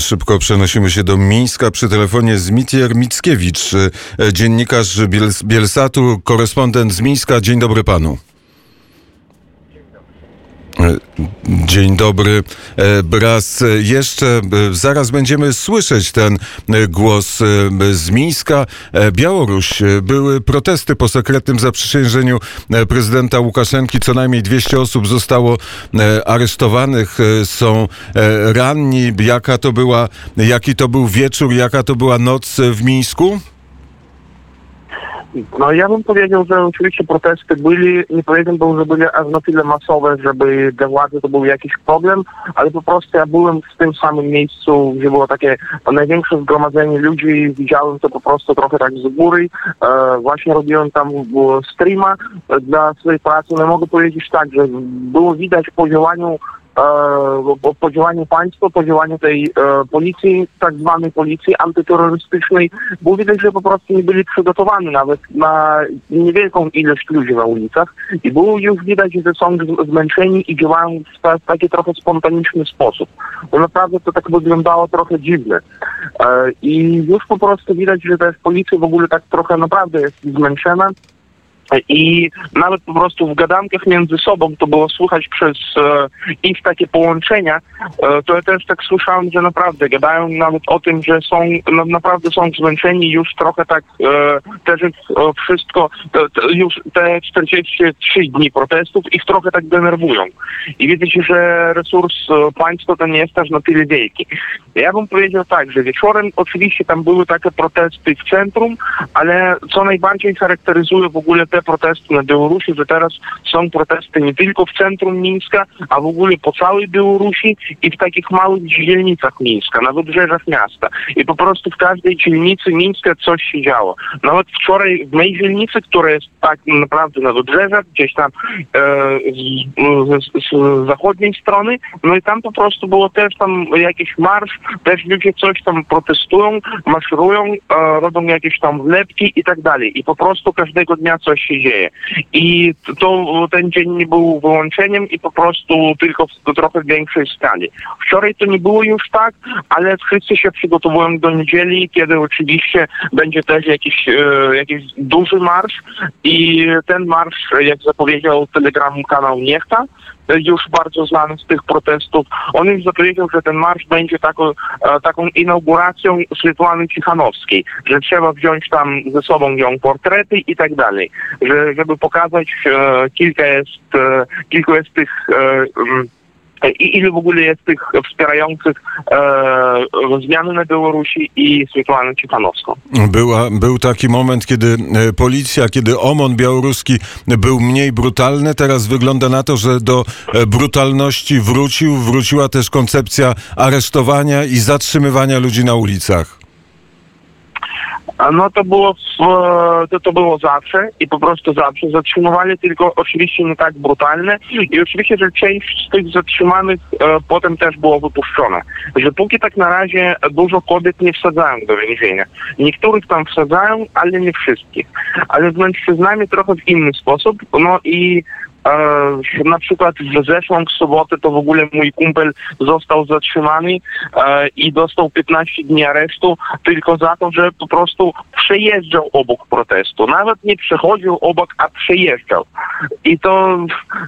Szybko przenosimy się do Mińska. Przy telefonie Zmitier Mickiewicz, e, dziennikarz Biel- Bielsatu, korespondent z Mińska. Dzień dobry panu. Dzień dobry. E, Raz e, jeszcze, e, zaraz będziemy słyszeć ten głos z Mińska. Białoruś. Były protesty po sekretnym zaprzysiężeniu prezydenta Łukaszenki. Co najmniej 200 osób zostało aresztowanych, są ranni. Jaka to była, jaki to był wieczór, jaka to była noc w Mińsku? No ja bym powiedział, że oczywiście protesty byli, nie powiedziałbym, że byli aż na tyle masowe, żeby dla władzy to był jakiś problem, ale po prostu ja byłem w tym samym miejscu, gdzie było takie największe zgromadzenie ludzi, widziałem to po prostu trochę tak z góry, e, właśnie robiłem tam e, streama e, dla swojej pracy, no mogę powiedzieć tak, że było widać po działaniu e, po- po działaniu państwa, po działaniu tej e, policji, tak zwanej policji antyterrorystycznej, było widać, że po prostu nie byli przygotowani nawet na niewielką ilość ludzi na ulicach i było już widać, że są zmęczeni i działają w taki trochę spontaniczny sposób. Bo naprawdę to tak wyglądało trochę dziwne. E, I już po prostu widać, że ta policja w ogóle tak trochę naprawdę jest zmęczona. I nawet po prostu w gadankach między sobą to było słychać przez e, ich takie połączenia, e, to ja też tak słyszałem, że naprawdę gadają nawet o tym, że są no, naprawdę są zmęczeni już trochę tak e, też wszystko, te, te, już te 43 dni protestów ich trochę tak denerwują. I widać, że resurs e, państwa to nie jest aż na tyle wielki. Ja bym powiedział tak, że wieczorem oczywiście tam były takie protesty w centrum, ale co najbardziej charakteryzuje w ogóle te protesty na Białorusi, że teraz są protesty nie tylko w centrum Mińska, a w ogóle po całej Białorusi i w takich małych dzielnicach Mińska, na wybrzeżach miasta. I po prostu w każdej dzielnicy Mińska coś się działo. Nawet wczoraj w mojej dzielnicy, która jest tak naprawdę na wybrzeżach, gdzieś tam e, z, z, z zachodniej strony, no i tam po prostu było też tam jakiś marsz, też ludzie coś tam protestują, maszerują, e, robią jakieś tam wlepki i tak dalej. I po prostu każdego dnia coś się dzieje. I to ten dzień nie był wyłączeniem i po prostu tylko w trochę większej skali. Wczoraj to nie było już tak, ale wszyscy się przygotowują do niedzieli, kiedy oczywiście będzie też jakiś, e, jakiś duży marsz i ten marsz, jak zapowiedział Telegram kanał Niechta, już bardzo znany z tych protestów. On już zapowiedział, że ten marsz będzie taką, e, taką inauguracją Swietłany Cichanowskiej, że trzeba wziąć tam ze sobą ją portrety i tak dalej, że, żeby pokazać e, kilka jest, e, kilku jest tych e, i ile w ogóle jest tych wspierających e, zmiany na Białorusi i Swietłanę Cichanowską. Była, był taki moment, kiedy e, policja, kiedy OMON białoruski był mniej brutalny. Teraz wygląda na to, że do e, brutalności wrócił. Wróciła też koncepcja aresztowania i zatrzymywania ludzi na ulicach. No to było, w, to, to było zawsze i po prostu zawsze. Zatrzymywali tylko oczywiście nie tak brutalne i oczywiście, że część z tych zatrzymanych e, potem też było wypuszczone. Że póki tak na razie dużo kobiet nie wsadzają do więzienia. Niektórych tam wsadzają, ale nie wszystkich. Ale z mężczyznami trochę w inny sposób. No i E, na przykład w zeszłą sobotę to w ogóle mój kumpel został zatrzymany e, i dostał 15 dni aresztu tylko za to, że po prostu przejeżdżał obok protestu. Nawet nie przechodził obok, a przejeżdżał. I to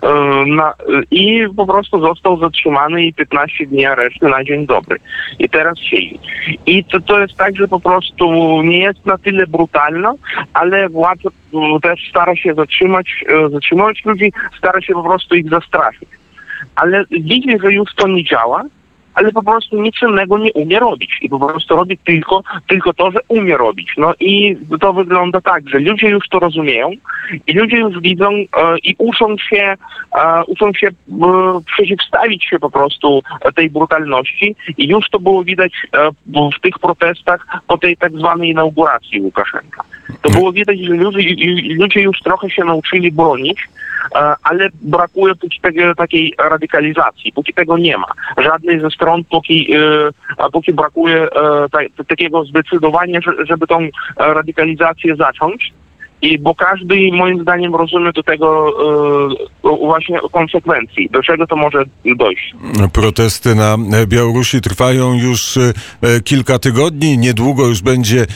e, na, i po prostu został zatrzymany i 15 dni aresztu na dzień dobry. I teraz siedzi. I to, to jest tak, że po prostu nie jest na tyle brutalno, ale władza m, też stara się zatrzymać, e, zatrzymać ludzi, stara się po prostu ich zastraszyć. Ale widzi, że już to nie działa, ale po prostu nic innego nie umie robić. I po prostu robi tylko, tylko to, że umie robić. No i to wygląda tak, że ludzie już to rozumieją i ludzie już widzą e, i uczą się, e, uczą się e, przeciwstawić się po prostu tej brutalności i już to było widać e, w- tych protestach po tej tak zwanej inauguracji Łukaszenka. To było widać, że ludzie, ludzie już trochę się nauczyli bronić, e, ale brakuje póki tego, takiej radykalizacji. Póki tego nie ma. Żadnej ze stron, póki, e, póki brakuje e, ta, takiego zdecydowania, że, żeby tą radykalizację zacząć. I bo każdy moim zdaniem rozumie do tego e, właśnie konsekwencji, do czego to może dojść. Protesty na Białorusi trwają już e, kilka tygodni, niedługo już będzie e,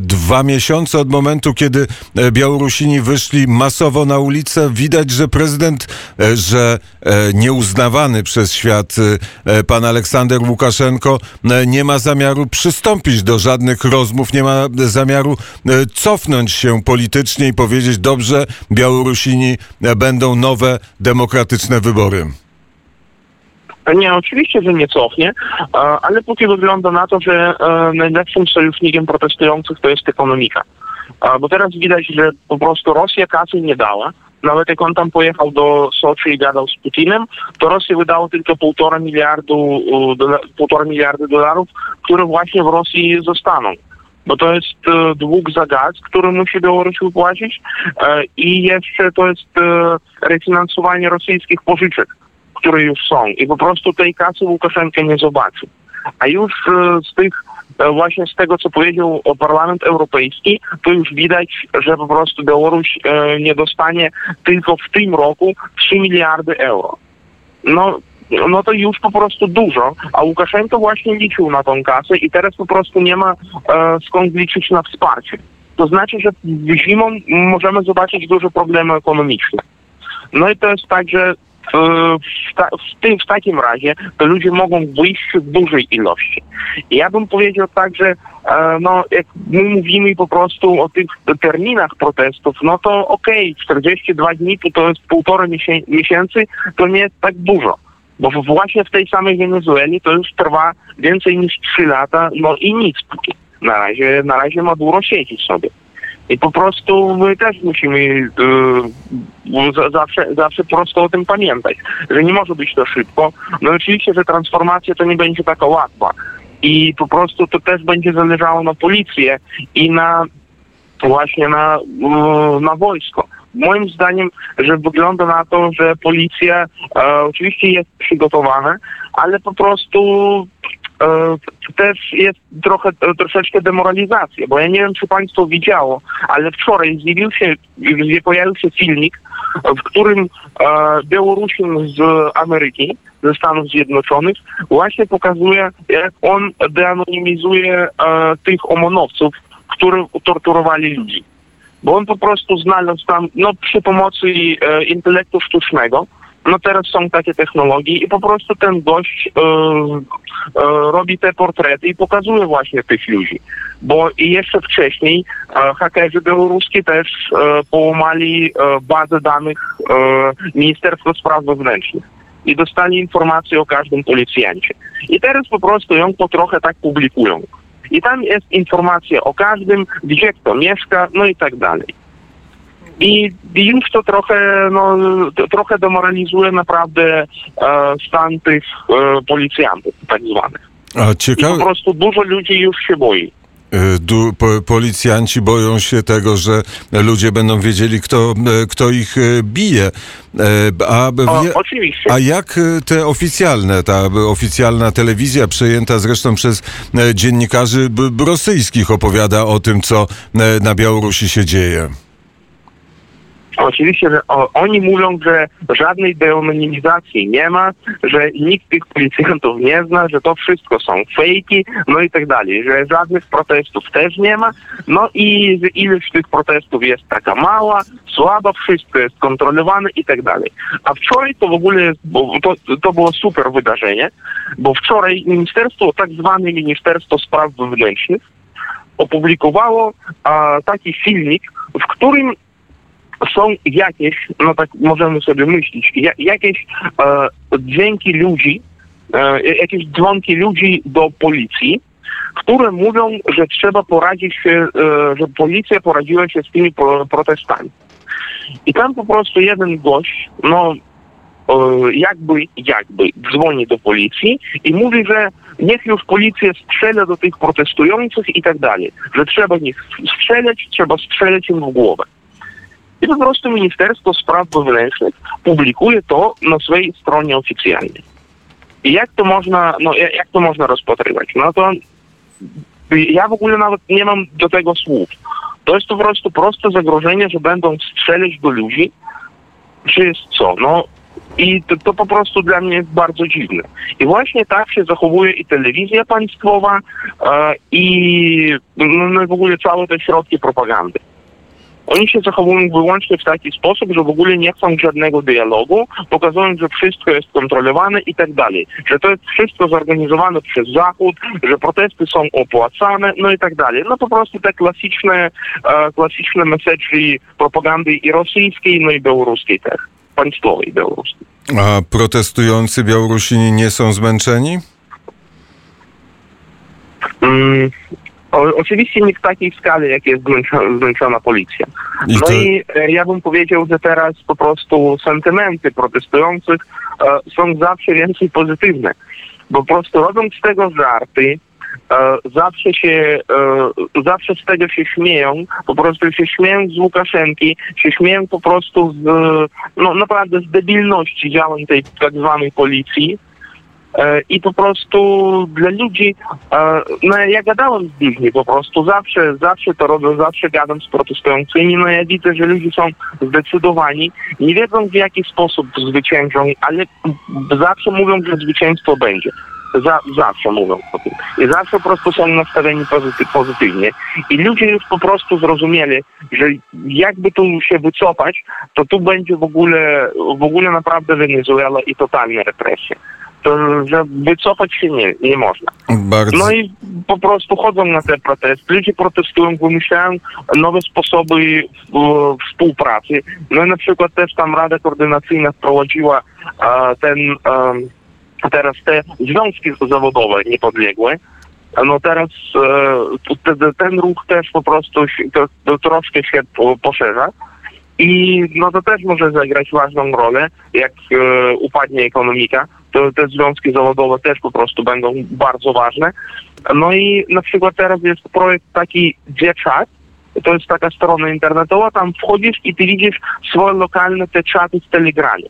dwa miesiące od momentu, kiedy e, Białorusini wyszli masowo na ulicę. Widać, że prezydent, e, że e, nieuznawany przez świat e, pan Aleksander Łukaszenko e, nie ma zamiaru przystąpić do żadnych rozmów, nie ma zamiaru e, cofnąć się politycznie i powiedzieć, dobrze, Białorusini e, będą nowe, demokratyczne wybory. Nie, oczywiście, że nie cofnie, e, ale póki wygląda na to, że e, najlepszym sojusznikiem protestujących to jest ekonomika. Bo teraz widać, że po prostu Rosja kasy nie dała. Nawet jak on tam pojechał do Soczi i gadał z Putinem, to Rosja wydała tylko półtora miliardu, półtora miliardy dolarów, które właśnie w Rosji zostaną. Bo to jest e, dług za gaz, który musi Białoruś wypłacić e, i jeszcze to jest e, refinansowanie rosyjskich pożyczek które już są i po prostu tej kasy Łukaszenka nie zobaczy. A już z tych, właśnie z tego, co powiedział Parlament Europejski, to już widać, że po prostu Białoruś nie dostanie tylko w tym roku 3 miliardy euro. No, no to już po prostu dużo, a Łukaszenko właśnie liczył na tą kasę i teraz po prostu nie ma e, skąd liczyć na wsparcie. To znaczy, że zimą możemy zobaczyć duże problemy ekonomiczne. No i to jest tak, że w, w, ta, w, tym, w takim razie to ludzie mogą wyjść w dużej ilości. I ja bym powiedział tak, że e, no, jak my mówimy po prostu o tych terminach protestów, no to okej, 42 dni to, to jest półtora miesię- miesięcy, to nie jest tak dużo. Bo właśnie w tej samej Wenezueli to już trwa więcej niż 3 lata, no i nic. Na razie, na razie Maduro siedzi sobie. I po prostu my też musimy za- zawsze, zawsze po prostu o tym pamiętać, że nie może być to szybko. No oczywiście, że transformacja to nie będzie taka łatwa. I po prostu to też będzie zależało na policję i na właśnie na, na wojsko. Moim zdaniem, że wygląda na to, że policja e, oczywiście jest przygotowana, ale po prostu e, też jest trochę, e, troszeczkę demoralizacja, bo ja nie wiem, czy państwo widziało, ale wczoraj zjawił się, pojawił się filmik, w którym e, Białorusin z Ameryki, ze Stanów Zjednoczonych, właśnie pokazuje, jak on deanonimizuje e, tych omonowców, którzy torturowali ludzi. Bo on po prostu znalazł tam, no przy pomocy e, intelektu sztucznego, no teraz są takie technologie i po prostu ten gość e, e, robi te portrety i pokazuje właśnie tych ludzi. Bo i jeszcze wcześniej e, hakerzy białoruskie też e, połamali e, bazę danych e, Ministerstwa Spraw Wewnętrznych i dostali informacje o każdym policjancie. I teraz po prostu ją po trochę tak publikują. I tam jest informacja o każdym, gdzie kto mieszka, no i tak dalej. I i już to trochę, no, to trochę demoralizuje naprawdę e, stan tych e, policjantów, tak zwanych. A I ciekawe, po prostu dużo ludzi już się boi. Y, du, po, policjanci boją się tego, że ludzie będą wiedzieli, kto, e, kto ich e, bije. A, O, oczywiście. a jak te oficjalne, ta oficjalna telewizja przejęta zresztą przez dziennikarzy rosyjskich opowiada o tym, co na Białorusi się dzieje? Oczywiście, że oni mówią, że żadnej deanonimizacji nie ma, że nikt tych policjantów nie zna, że to wszystko są fejki, no i tak dalej, że żadnych protestów też nie ma, no i ilość tych protestów jest taka mała, słaba, wszystko jest kontrolowane i tak dalej. A wczoraj to w ogóle, to, to było super wydarzenie, bo wczoraj ministerstwo, tak zwane Ministerstwo Spraw Wewnętrznych opublikowało a, taki filmik, w którym są jakieś, no tak możemy sobie myśleć, ja, jakieś e, dźwięki ludzi, e, jakieś dzwonki ludzi do policji, które mówią, że trzeba poradzić się, e, że policja poradziła się z tymi pro, protestami. I tam po prostu jeden gość, no e, jakby, jakby dzwoni do policji i mówi, że niech już policja strzela do tych protestujących i tak dalej, że trzeba nich strzelać, trzeba strzelać im w głowę. I po prostu Ministerstwo Spraw Wewnętrznych publikuje to na swojej stronie oficjalnej. I jak to można, no ja- jak to można rozpatrywać? No to ja w ogóle nawet nie mam do tego słów, To jest po prostu proste zagrożenie, że będą strzelać do ludzi, czy jest co? No i to, to po prostu dla mnie jest bardzo dziwne. I właśnie tak się zachowuje i telewizja państwowa, e, i no, no, w ogóle całe te środki propagandy. Oni się zachowują wyłącznie w taki sposób, że w ogóle nie chcą żadnego dialogu, pokazują, że wszystko jest kontrolowane i tak dalej. Że to jest wszystko zorganizowane przez Zachód, że protesty są opłacane, no i tak dalej. No po prostu te klasyczne, e, klasyczne message propagandy i rosyjskiej, no i białoruskiej też. Państwowej białoruskiej. A protestujący Białorusini nie są zmęczeni? Mm, o, oczywiście nie w takiej skali, jak jest zmęczona, zmęczona policja. I No to- i e, ja bym powiedział, że teraz po prostu sentymenty protestujących e, są zawsze więcej pozytywne. Bo po prostu robią z tego żarty, e, zawsze się, e, zawsze z tego się śmieją, po prostu się śmieją z Łukaszenki, się śmieją po prostu z, no naprawdę z debilności działań tej tak zwanej policji. E, I po prostu dla ludzi, e, no ja gadałem z ludźmi po prostu, zawsze, zawsze to robię, zawsze gadam z protestującymi, no ja widzę, że ludzie są zdecydowani, nie wiedzą w jaki sposób zwyciężą, ale zawsze mówią, że zwycięstwo będzie. Za, zawsze mówią o tym. I zawsze po prostu są nastawieni pozyty, pozytywnie. I ludzie już po prostu zrozumieli, że jakby tu się wycofać, to tu będzie w ogóle, w ogóle naprawdę Wenezuela i totalne represje. Wycofać się nie, nie można. Bardzo. No i po prostu chodzą na te protesty. Ludzie protestują, wymyślają nowe sposoby współpracy. No i na przykład też tam Rada Koordynacyjna wprowadziła ten teraz te związki zawodowe niepodległe. No teraz e, ten ruch też po prostu troszkę się po, poszerza. I no to też może zagrać ważną rolę, jak e, upadnie ekonomika, to te związki zawodowe też po prostu będą bardzo ważne. No i na przykład teraz jest projekt taki G-Chat, to jest taka strona internetowa, tam wchodzisz i ty widzisz swoje lokalne te czaty w Telegramie.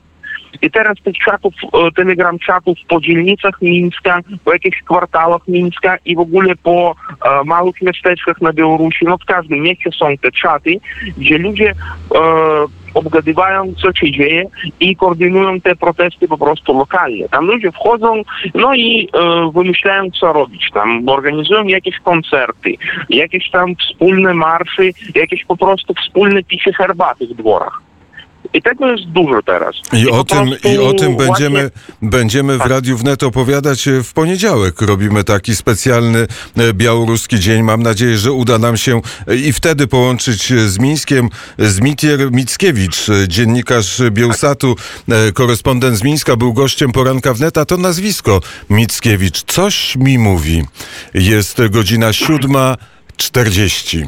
I teraz tych czatów, e, telegram czatów po dzielnicach Mińska, po jakichś kwartałach Mińska i w ogóle po e, małych miasteczkach na Białorusi, no w każdym mieście są te czaty, gdzie ludzie e, obgadywają, co się dzieje i koordynują te protesty po prostu lokalnie. Tam ludzie wchodzą, no i e, wymyślają, co robić tam, organizują jakieś koncerty, jakieś tam wspólne marsze, jakieś po prostu wspólne picie herbaty w dworach. I tego jest dużo teraz. I po o tym, i o tym właśnie- będziemy, będziemy w Tak. Radiu Wnet opowiadać e, w poniedziałek. Robimy taki specjalny e, białoruski dzień. Mam nadzieję, że uda nam się e, i wtedy połączyć z Mińskiem. Zmitier Mickiewicz, dziennikarz Bielsatu, korespondent z Mińska, był gościem poranka Wneta. To nazwisko Mickiewicz. Coś mi mówi. Jest godzina siódma czterdzieści.